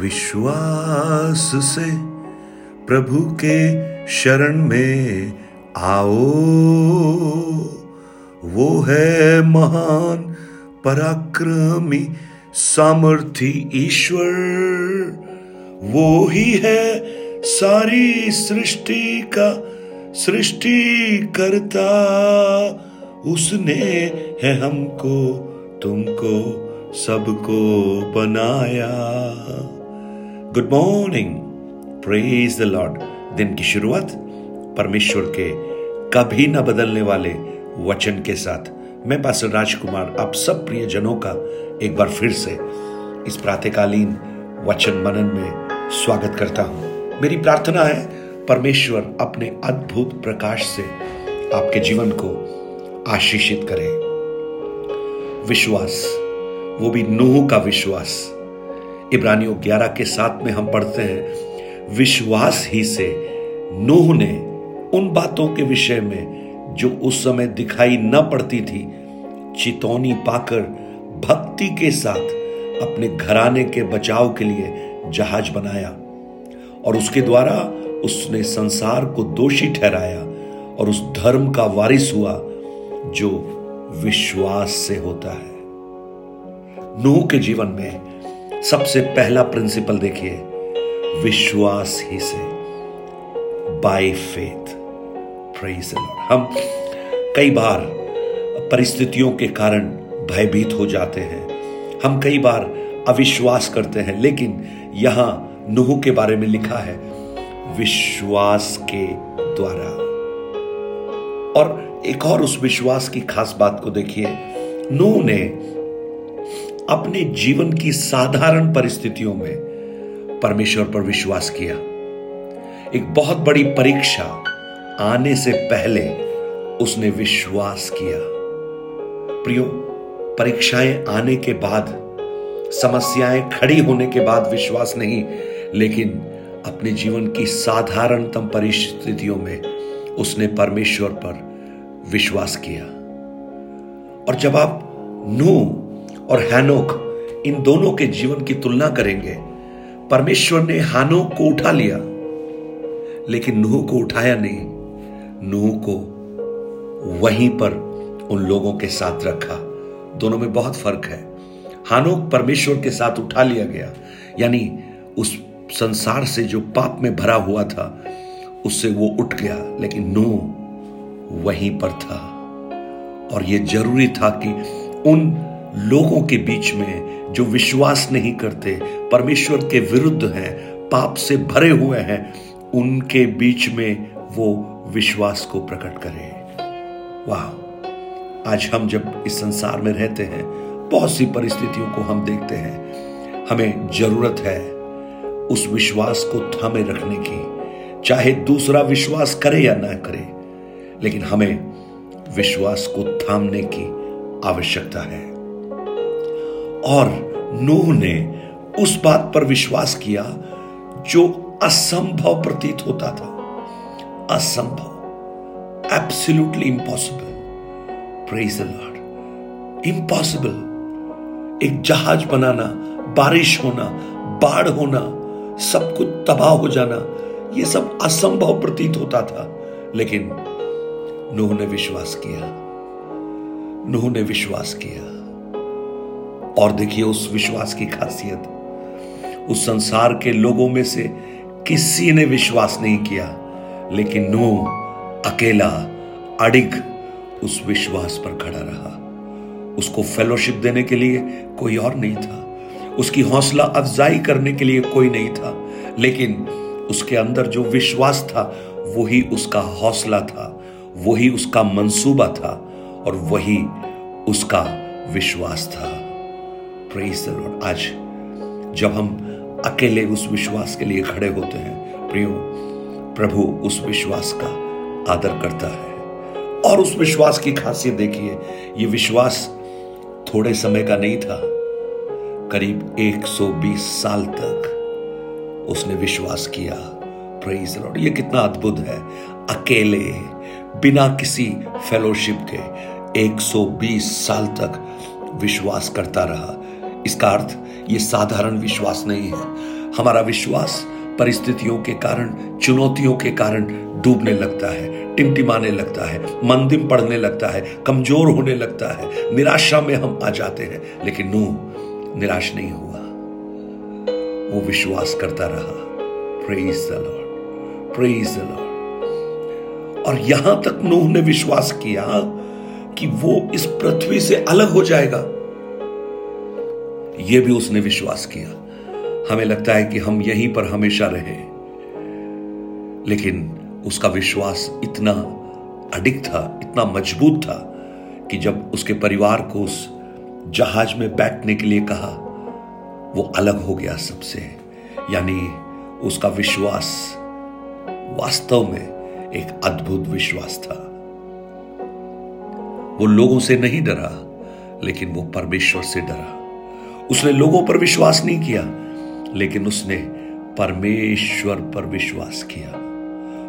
विश्वास से प्रभु के शरण में आओ। वो है महान, पराक्रमी, सामर्थी ईश्वर। वो ही है सारी सृष्टि का सृष्टि करता उसने है हमको, तुमको, सबको बनाया। Good morning praise the Lord दिन की शुरुआत परमेश्वर के कभी न बदलने वाले वचन के साथ। मैं पास राजकुमार, आप सब प्रिय जनों का एक बार फिर से इस प्रातकालीन वचन मनन में स्वागत करता हूँ। मेरी प्रार्थना है, परमेश्वर अपने अद्भुत प्रकाश से आपके जीवन को आशीषित करे। विश्वास, वो भी नूह का विश्वास। इब्रानियों ग्यारह के साथ में हम पढ़ते हैं, विश्वास ही से नूह ने उन बातों के विषय में जो उस समय दिखाई न पड़ती थी, चितौनी पाकर भक्ति के साथ अपने घराने के बचाव के लिए जहाज़ बनाया और उसके द्वारा उसने संसार को दोषी ठहराया और उस धर्म का वारिस हुआ जो विश्वास से होता है। नूह के जीवन में सबसे पहला प्रिंसिपल देखिए। विश्वास ही से। बाय फेथ हम कई बार परिस्थितियों के कारण भयभीत हो जाते हैं। हम कई बार अविश्वास करते हैं, लेकिन यहाँ नुह के बारे में लिखा है, विश्वास के द्वारा। और एक और उस विश्वास की खास बात को देखिए। नूह ने अपने जीवन की साधारण परिस्थितियों में परमेश्वर पर विश्वास किया। एक बहुत बड़ी परीक्षा आने से पहले उसने विश्वास किया। प्रियो, परीक्षाएँ आने के बाद, समस्याएँ खड़ी होने के बाद विश्वास नहीं, लेकिन अपने जीवन की साधारणतम परिस्थितियों में उसने परमेश्वर पर विश्वास किया। और जब आप नू और हैनोक इन दोनों के जीवन की तुलना करेंगे। परमेश्वर ने हानोक को उठा लिया, लेकिन नूह को उठाया नहीं। नूह को वहीं पर उन लोगों के साथ रखा। दोनों में बहुत फ़र्क है। हानोक परमेश्वर के साथ उठा लिया गया। यानी उस संसार से जो पाप में भरा हुआ था, उससे वो उठ गया, लेकिन नूह वहीं पर था। और यह ज़रूरी था कि उन लोगों के बीच में जो विश्वास नहीं करते, परमेश्वर के विरुद्ध हैं, पाप से भरे हुए हैं, उनके बीच में वो विश्वास को प्रकट करे। वाह! आज हम जब इस संसार में रहते हैं, बहुत सी परिस्थितियों को हम देखते हैं। हमें ज़रूरत है उस विश्वास को थामे रखने की, चाहे दूसरा विश्वास करे या ना करे, लेकिन हमें विश्वास को थामने की आवश्यकता है। और नूह ने उस बात पर विश्वास किया जो असंभव प्रतीत होता था। असंभव। Absolutely impossible praise Lord impossible एक जहाज़ बनाना, बारिश होना, बाढ़ होना, सब कुछ तबाह हो जाना यह सब असंभव प्रतीत होता था। लेकिन नूह ने विश्वास किया। नूह ने विश्वास किया। और देखिए उस विश्वास की खासियत, उस संसार के लोगों में से किसी ने विश्वास नहीं किया, लेकिन नो अकेला, अडिग उस विश्वास पर खड़ा रहा। उसको फेलोशिप देने के लिए कोई और नहीं था। उसकी हौसला अफजाई करने के लिए कोई नहीं था। लेकिन उसके अंदर जो विश्वास था, वही उसका हौसला था, वही उसका मंसूबा था और वही उसका विश्वास था। प्रेज द लॉर्ड आज जब हम अकेले उस विश्वास के लिए खड़े होते हैं, प्रियो, प्रभु उस विश्वास का आदर करता है। और उस विश्वास की खासियत देखिए, ये विश्वास थोड़े समय का नहीं था। करीब 120 साल तक उसने विश्वास किया। प्रेज लॉर्ड ये कितना अद्भुत है। अकेले, बिना किसी फेलोशिप के 120 साल तक विश्वास करता रहा। इसका अर्थ, ये साधारण विश्वास नहीं है। हमारा विश्वास परिस्थितियों के कारण, चुनौतियों के कारण डूबने लगता है, टिमटिमाने लगता है, मंदिम पड़ने लगता है, कमज़ोर होने लगता है, निराशा में हम आ जाते हैं। लेकिन नू निराश नहीं हुआ। वो विश्वास करता रहा। Praise the Lord praise the Lord और यहाँ तक नूह ने विश्वास किया कि वो इस पृथ्वी से अलग हो जाएगा। यह भी उसने विश्वास किया। हमें लगता है कि हम यहीं पर हमेशा रहे। लेकिन उसका विश्वास इतना अडिग था, इतना मज़बूत था कि जब उसके परिवार को उस जहाज़ में बैठने के लिए कहा, वो अलग हो गया सबसे। यानी उसका विश्वास वास्तव में एक अद्भुत विश्वास था। वो लोगों से नहीं डरा, लेकिन वो परमेश्वर से डरा। उसने लोगों पर विश्वास नहीं किया, लेकिन उसने परमेश्वर पर विश्वास किया।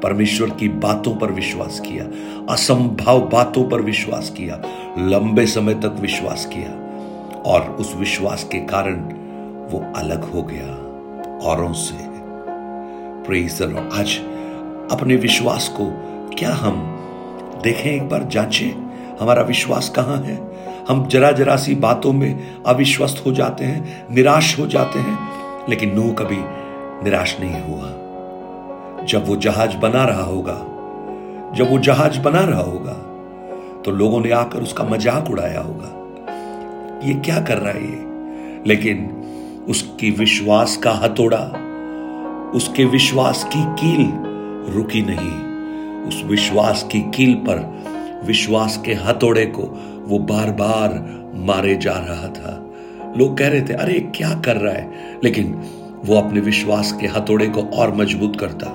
परमेश्वर की बातों पर विश्वास किया, असंभव बातों पर विश्वास किया, लंबे समय तक विश्वास किया, और उस विश्वास के कारण वो अलग हो गया औरों से। आज अपने विश्वास को क्या हम देखें एक बार, जांचें हमारा विश्वास कहाँ है? हम जरा जरा सी बातों में अविश्वस्त हो जाते हैं, निराश हो जाते हैं, लेकिन नूह कभी निराश नहीं हुआ। जब वो जहाज़ बना रहा होगा, जब वो जहाज़ बना रहा होगा तो लोगों ने आकर उसका मज़ाक उड़ाया होगा ये क्या कर रहा है ये? लेकिन उसकी विश्वास का हथौड़ा, उसके विश्वास की कील रुकी नहीं। उस विश्वास की कील पर, विश्वास के हथौड़े को वो बार बार मारे जा रहा था। लोग कह रहे थे, अरे, क्या कर रहा है? लेकिन वो अपने विश्वास के हथौड़े को और मज़बूत करता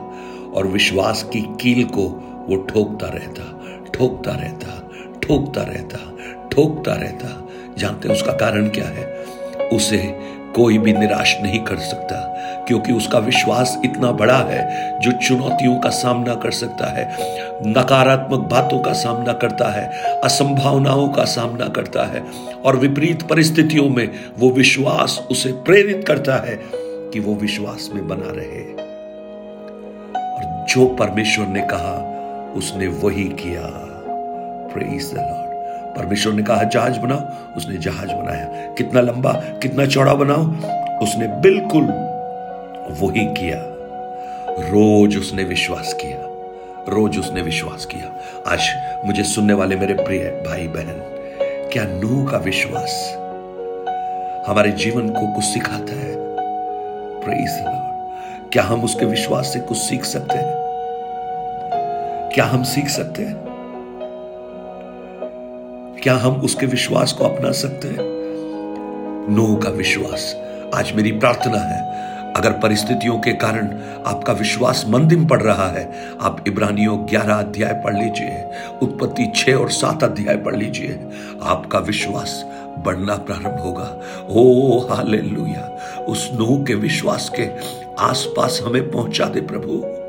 और विश्वास की कील को वो ठोकता रहता ठोकता रहता ठोकता रहता ठोकता रहता। जानते उसका कारण क्या है? उसे कोई भी निराश नहीं कर सकता, क्योंकि उसका विश्वास इतना बड़ा है जो चुनौतियों का सामना कर सकता है, नकारात्मक बातों का सामना करता है, असंभावनाओं का सामना करता है, और विपरीत परिस्थितियों में वो विश्वास उसे प्रेरित करता है कि वो विश्वास में बना रहे। और जो परमेश्वर ने कहा, उसने वही किया। प्रेज द लॉर्ड परमेश्वर ने कहा, जहाज़ बनाओ। उसने जहाज़ बनाया। कितना लंबा, कितना चौड़ा बनाओ। उसने बिल्कुल वही किया। रोज उसने विश्वास किया। रोज उसने विश्वास किया। आज मुझे सुनने वाले मेरे प्रिय भाई बहन, क्या नू का विश्वास हमारे जीवन को कुछ सिखाता है? क्या हम उसके विश्वास से कुछ सीख सकते हैं? क्या हम सीख सकते हैं? क्या हम उसके विश्वास को अपना सकते हैं? नो का विश्वास। आज मेरी प्रार्थना है, अगर परिस्थितियों के कारण आपका विश्वास मंदिम पड़ रहा है, आप इब्रानियों ग्यारह अध्याय पढ़ लीजिए, उत्पत्ति छह और सात अध्याय पढ़ लीजिए, आपका विश्वास बढ़ना प्रारंभ होगा। ओ हाले उस नूह के विश्वास के आसपास हमें पहुँचा दे प्रभु।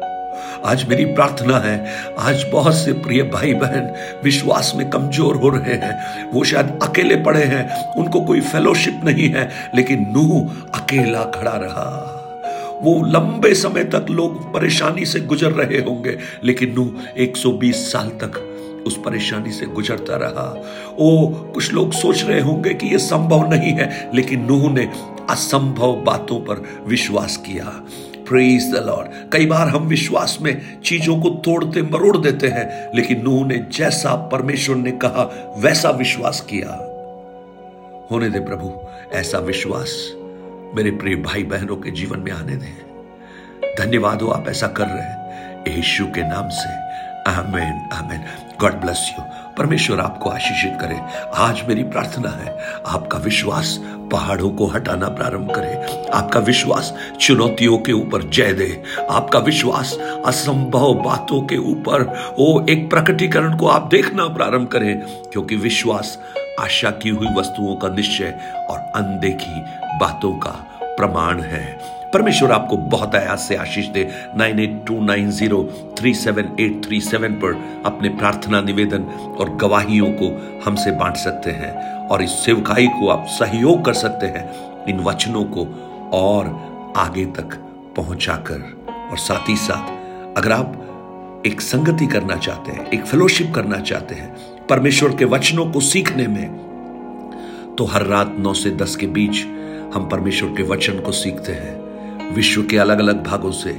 आज मेरी प्रार्थना है, आज बहुत से प्रिय भाई बहन विश्वास में कमज़ोर हो रहे हैं। वो शायद अकेले पड़े हैं, उनको कोई फेलोशिप नहीं है, लेकिन नूह अकेला खड़ा रहा। वो लंबे समय तक लोग परेशानी से गुजर रहे होंगे, लेकिन नू 120 साल तक उस परेशानी से गुजरता रहा। ओ, कुछ लोग सोच रहे होंगे कि यह संभव नहीं है, लेकिन नूह ने असंभव बातों पर विश्वास किया। प्रेज द लॉर्ड कई बार हम विश्वास में चीज़ों को तोड़ते, मरोड़ देते हैं, लेकिन नूह ने जैसा परमेश्वर ने कहा, वैसा विश्वास किया। होने दे प्रभु, ऐसा विश्वास मेरे प्रिय भाई बहनों के जीवन में आने दें। धन्यवाद हो आप ऐसा कर रहे हैं। यीशु के नाम से। आमेन आमेन। गॉड ब्लेस यू परमेश्वर आपको आशीषित करे। आज मेरी प्रार्थना है, आपका विश्वास पहाड़ों को हटाना प्रारंभ करे। आपका विश्वास चुनौतियों के ऊपर जय दे। आपका विश्वास असंभव बातों के ऊपर वो एक प्रकटीकरण को आप देखना प्रारंभ करें, क्योंकि विश्वास आशा की हुई वस्तुओं का निश्चय और अनदेखी बातों का प्रमाण है। परमेश्वर आपको बहुत आयास से आशीष दे। Nine eight two nine zero three seven eight three seven पर अपने प्रार्थना, निवेदन और गवाहियों को हमसे बांट सकते हैं और इस सेवकाई को आप सहयोग कर सकते हैं, इन वचनों को और आगे तक पहुंचाकर। और साथ ही साथ, अगर आप एक संगति करना चाहते हैं, एक फेलोशिप करना चाहते हैं, परमेश्वर के वचनों को सीखने में तो हर रात नौ से दस के बीच हम परमेश्वर के वचन को सीखते हैं। विश्व के अलग अलग भागों से,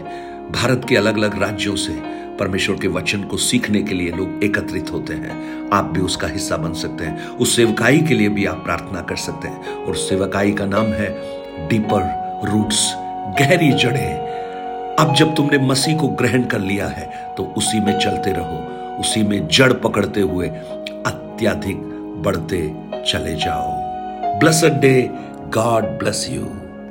भारत के अलग अलग राज्यों से परमेश्वर के वचन को सीखने के लिए लोग एकत्रित होते हैं। आप भी उसका हिस्सा बन सकते हैं। उस सेवकाई के लिए भी आप प्रार्थना कर सकते हैं। और सेवकाई का नाम है डीपर रूट्स, गहरी जड़ें। अब जब तुमने मसीह को ग्रहण कर लिया है तो उसी में चलते रहो। उसी में जड़ पकड़ते हुए अत्याधिक बढ़ते चले जाओ। Blessed day God bless you